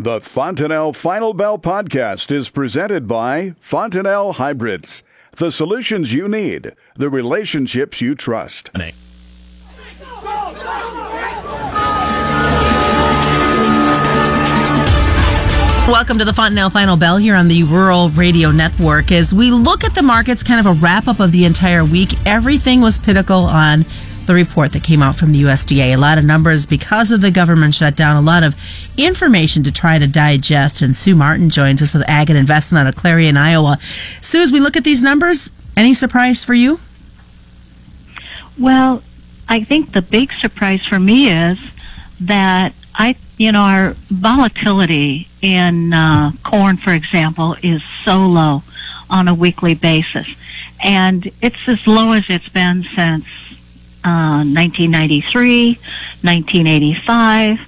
The Fontanelle Final Bell podcast is presented by Fontanelle Hybrids. The solutions you need, the relationships you trust. Welcome to the Fontanelle Final Bell here on the Rural Radio Network. As we look at the markets, kind of a wrap up of the entire week, everything was pinnacle on the report that came out from the USDA. A lot of numbers because of the government shutdown, a lot of information to try to digest. And Sue Martin joins us with Ag and Investment out of Clarion, Iowa. Sue, as we look at these numbers, any surprise for you? Well, I think the big surprise for me is that I, you know, our volatility in uh, corn, for example, is so low on a weekly basis. And it's as low as it's been since 1993, uh, 1985,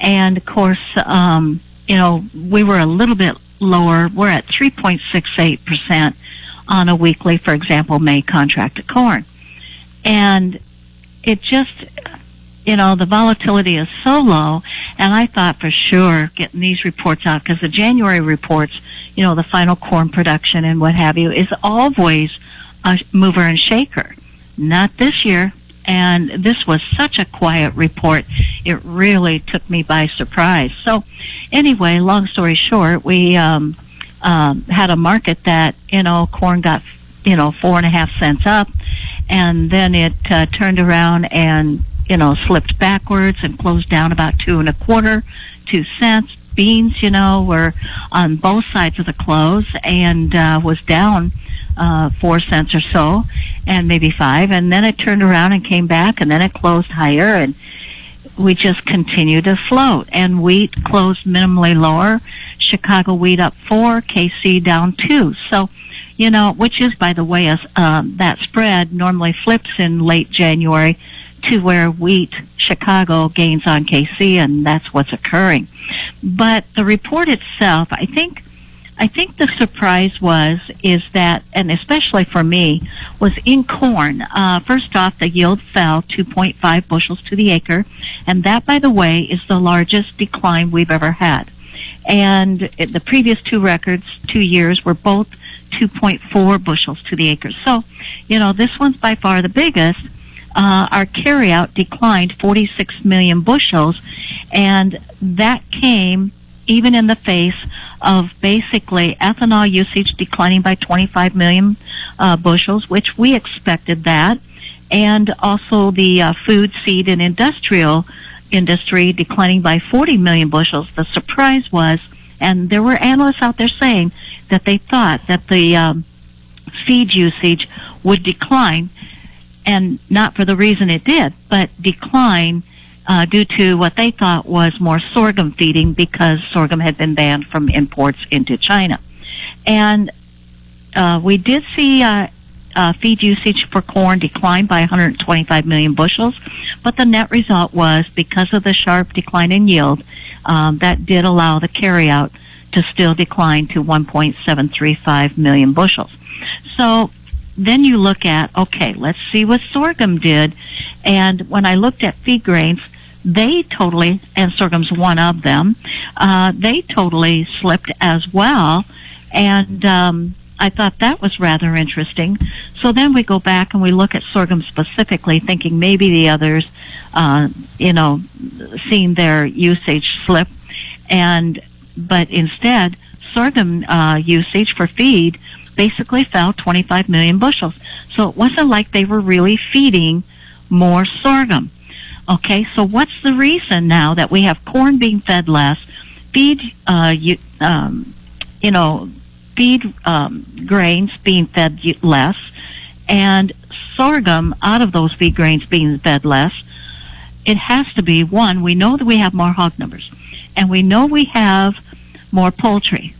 and of course, um, you know, we were a little bit lower. We're at 3.68 percent on a weekly, for example, May contracted corn, and it just, you know, the volatility is so low, and I thought for sure getting these reports out because the January reports, you know, the final corn production and what have you, is always a mover and shaker. Not this year and this was such a quiet report. It really took me by surprise. So, anyway, long story short, we um, um, had a market that you know corn got you know four and a half cents up, and then it uh, turned around and you know slipped backwards and closed down about two and a quarter, two cents. Beans, you know, were on both sides of the close and uh, was down uh, four cents or so, and maybe five, and then it turned around and came back, and then it closed higher, and we just continued to float. And wheat closed minimally lower. Chicago wheat up four, KC down two. So, you know, which is, by the way, a, um, that spread normally flips in late January to where wheat Chicago gains on KC, and that's what's occurring. But the report itself, I think I think the surprise was is that, and especially for me, was in corn. Uh, first off, the yield fell 2.5 bushels to the acre, and that, by the way, is the largest decline we've ever had. And the previous two records, two years, were both 2.4 bushels to the acre. So, you know, this one's by far the biggest. Uh, our carryout declined 46 million bushels, and that came even in the face of basically ethanol usage declining by 25 million uh, bushels, which we expected that, and also the uh, food, seed, and industrial industry declining by 40 million bushels. The surprise was, and there were analysts out there saying that they thought that the um, feed usage would decline, and not for the reason it did, but decline uh, due to what they thought was more sorghum feeding because sorghum had been banned from imports into China. And uh, we did see uh, uh, feed usage for corn decline by 125 million bushels, but the net result was because of the sharp decline in yield, um, that did allow the carryout to still decline to 1.735 million bushels. So then you look at, okay, let's see what sorghum did. And when I looked at feed grains, they totally, and sorghum's one of them, uh, they totally slipped as well. And um, I thought that was rather interesting. So then we go back and we look at sorghum specifically, thinking maybe the others, uh, you know, seen their usage slip. And, but instead, sorghum uh, usage for feed basically fell 25 million bushels. So it wasn't like they were really feeding more sorghum. Okay, so what's the reason now that we have corn being fed less, feed, uh, you, um, you know, feed um, grains being fed less, and sorghum out of those feed grains being fed less? It has to be one. We know that we have more hog numbers, and we know we have more poultry,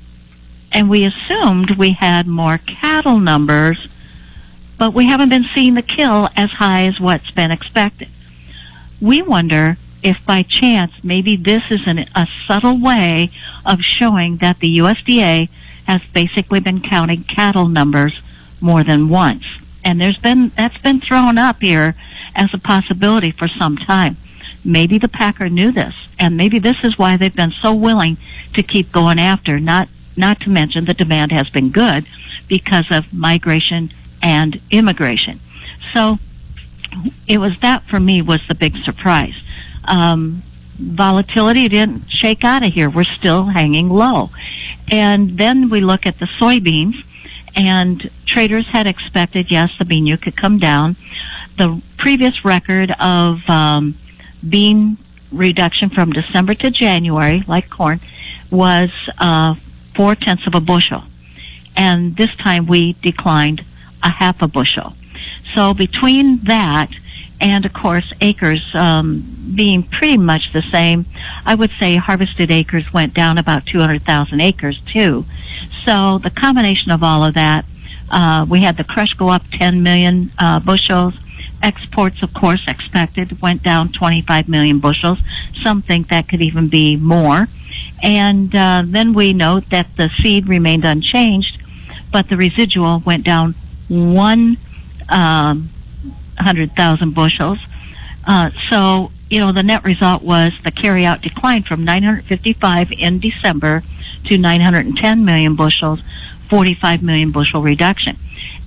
and we assumed we had more cattle numbers, but we haven't been seeing the kill as high as what's been expected we wonder if by chance maybe this is an, a subtle way of showing that the USDA has basically been counting cattle numbers more than once. And there's been that's been thrown up here as a possibility for some time. maybe the packer knew this, and maybe this is why they've been so willing to keep going after. Not not to mention the demand has been good because of migration and immigration. So it was that for me was the big surprise. Um, volatility didn't shake out of here. We're still hanging low. And then we look at the soybeans, and traders had expected, yes, the bean yield could come down. The previous record of um, bean reduction from December to January, like corn, was uh, four tenths of a bushel. And this time we declined a half a bushel. So between that and, of course, acres um, being pretty much the same, I would say harvested acres went down about 200,000 acres, too. So the combination of all of that, uh, we had the crush go up 10 million uh, bushels. Exports, of course, expected went down 25 million bushels. Some think that could even be more. And uh, then we note that the seed remained unchanged, but the residual went down one um, hundred thousand bushels. Uh, so you know the net result was the carryout declined from 955 in December to 910 million bushels, 45 million bushel reduction.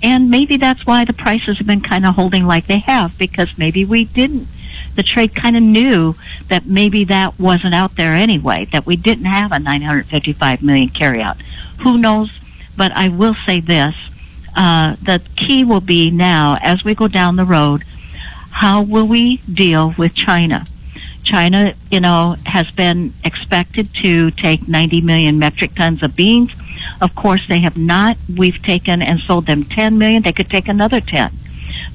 And maybe that's why the prices have been kind of holding like they have because maybe we didn't the trade kind of knew that maybe that wasn't out there anyway, that we didn't have a 955 million carryout. Who knows? But I will say this. Uh, the key will be now, as we go down the road, how will we deal with China? China, you know, has been expected to take 90 million metric tons of beans. Of course, they have not. We've taken and sold them 10 million. They could take another 10.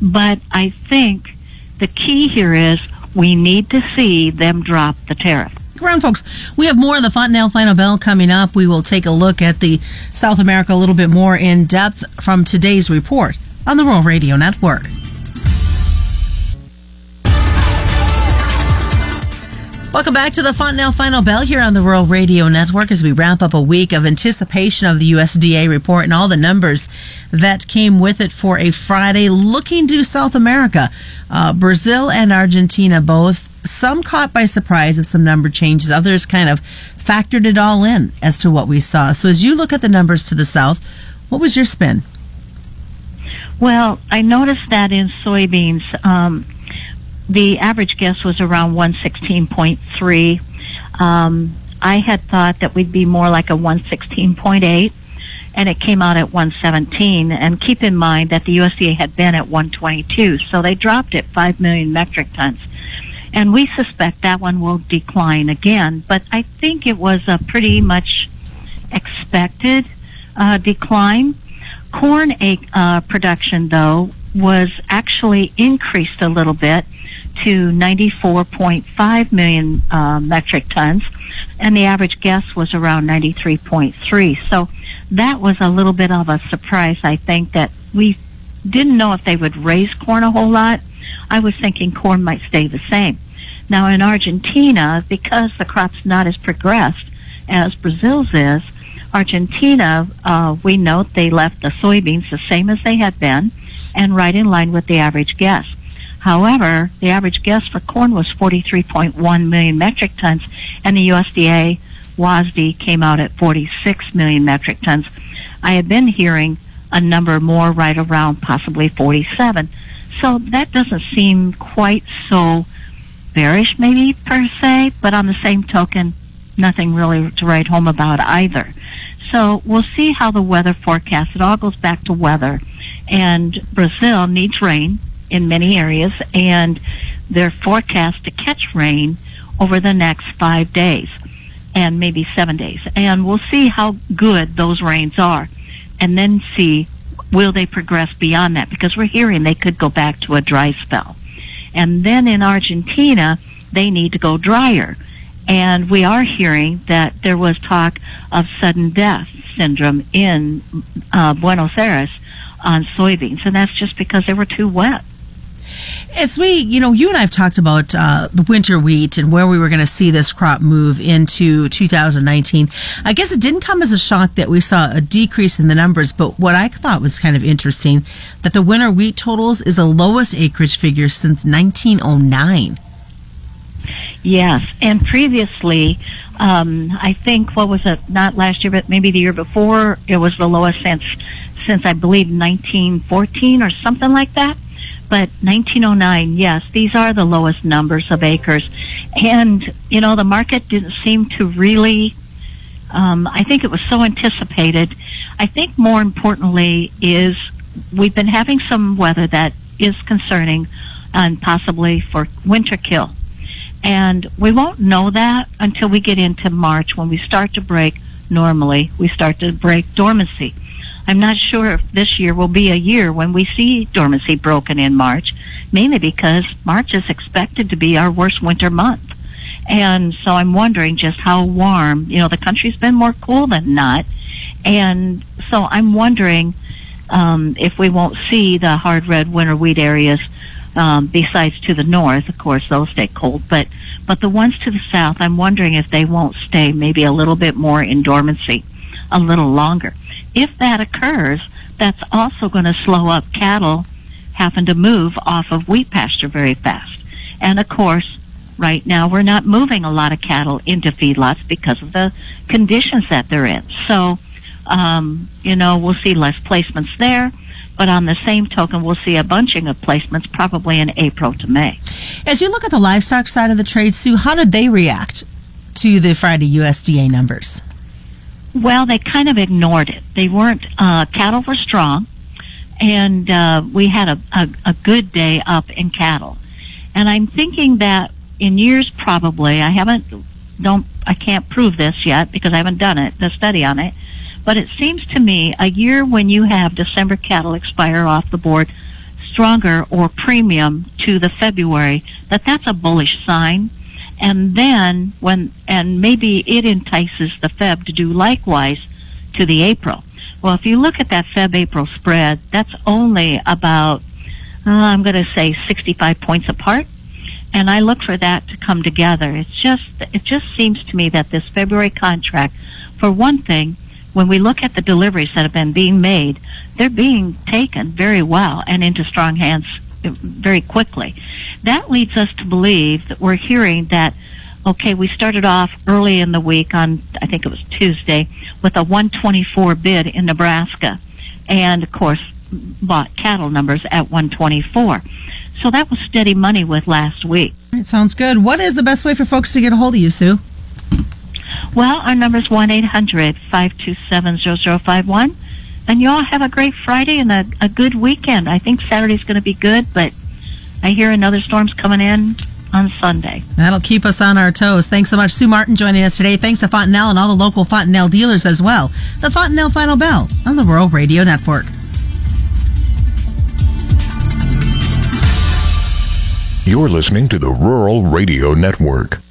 But I think the key here is we need to see them drop the tariff. Around, folks, we have more of the Fontanelle Final Bell coming up. We will take a look at the South America a little bit more in depth from today's report on the Rural Radio Network. Welcome back to the Fontanelle Final Bell here on the Rural Radio Network as we wrap up a week of anticipation of the USDA report and all the numbers that came with it for a Friday looking to South America. Uh, Brazil and Argentina both, some caught by surprise at some number changes, others kind of factored it all in as to what we saw. So as you look at the numbers to the south, what was your spin? Well, I noticed that in soybeans, um, the average guess was around 116.3. Um, I had thought that we'd be more like a 116.8, and it came out at 117. And keep in mind that the USDA had been at 122, so they dropped it 5 million metric tons. And we suspect that one will decline again, but I think it was a pretty much expected uh, decline. Corn uh, production, though, was actually increased a little bit to 94.5 million uh, metric tons, and the average guess was around 93.3. So that was a little bit of a surprise, I think, that we didn't know if they would raise corn a whole lot. I was thinking corn might stay the same. Now in Argentina, because the crop's not as progressed as Brazil's is, Argentina, uh, we note they left the soybeans the same as they had been and right in line with the average guess. However, the average guess for corn was 43.1 million metric tons, and the USDA WASDE came out at 46 million metric tons. I had been hearing a number more right around possibly 47. So that doesn't seem quite so bearish, maybe per se, but on the same token, nothing really to write home about either. So we'll see how the weather forecast, it all goes back to weather. And Brazil needs rain in many areas, and they're forecast to catch rain over the next five days and maybe seven days. And we'll see how good those rains are, and then see will they progress beyond that because we're hearing they could go back to a dry spell. And then in Argentina, they need to go drier. And we are hearing that there was talk of sudden death syndrome in uh, Buenos Aires on soybeans, and that's just because they were too wet. As we, you know, you and I have talked about uh, the winter wheat and where we were going to see this crop move into 2019. I guess it didn't come as a shock that we saw a decrease in the numbers, but what I thought was kind of interesting that the winter wheat totals is the lowest acreage figure since 1909. Yes, and previously, um, I think what was it? Not last year, but maybe the year before. It was the lowest since since I believe 1914 or something like that. But 1909, yes, these are the lowest numbers of acres, and you know the market didn't seem to really. Um, I think it was so anticipated. I think more importantly is we've been having some weather that is concerning, and possibly for winter kill and we won't know that until we get into March when we start to break normally. We start to break dormancy. I'm not sure if this year will be a year when we see dormancy broken in March, mainly because March is expected to be our worst winter month. And so I'm wondering just how warm, you know, the country's been more cool than not. And so I'm wondering um, if we won't see the hard red winter wheat areas um, besides to the north, of course, those stay cold. But but the ones to the south, I'm wondering if they won't stay maybe a little bit more in dormancy, a little longer. If that occurs, that's also going to slow up cattle having to move off of wheat pasture very fast. And of course, right now we're not moving a lot of cattle into feedlots because of the conditions that they're in. So, um, you know, we'll see less placements there but on the same token, we'll see a bunching of placements probably in April to May. As you look at the livestock side of the trade, Sue, how did they react to the Friday USDA numbers? Well, they kind of ignored it. They weren't, uh, cattle were strong, and uh, we had a, a, a good day up in cattle. And I'm thinking that in years probably, I haven't, don't, I can't prove this yet because I haven't done it, the study on it, but it seems to me a year when you have December cattle expire off the board stronger or premium to the February, that that's a bullish sign. And then when, and maybe it entices the Feb to do likewise to the April. Well, if you look at that Feb-April spread, that's only about, uh, I'm going to say 65 points apart. And I look for that to come together. It's just, it just seems to me that this February contract, for one thing, when we look at the deliveries that have been being made, they're being taken very well and into strong hands very quickly. That leads us to believe that we're hearing that, okay, we started off early in the week on, I think it was Tuesday, with a 124 bid in Nebraska. And of course, bought cattle numbers at 124. So that was steady money with last week. It sounds good. What is the best way for folks to get a hold of you, Sue? Well, our number is 1 800 527 0051. And you all have a great Friday and a, a good weekend. I think Saturday's going to be good, but I hear another storm's coming in on Sunday. That'll keep us on our toes. Thanks so much, Sue Martin, joining us today. Thanks to Fontanelle and all the local Fontanelle dealers as well. The Fontanelle Final Bell on the Rural Radio Network. You're listening to the Rural Radio Network.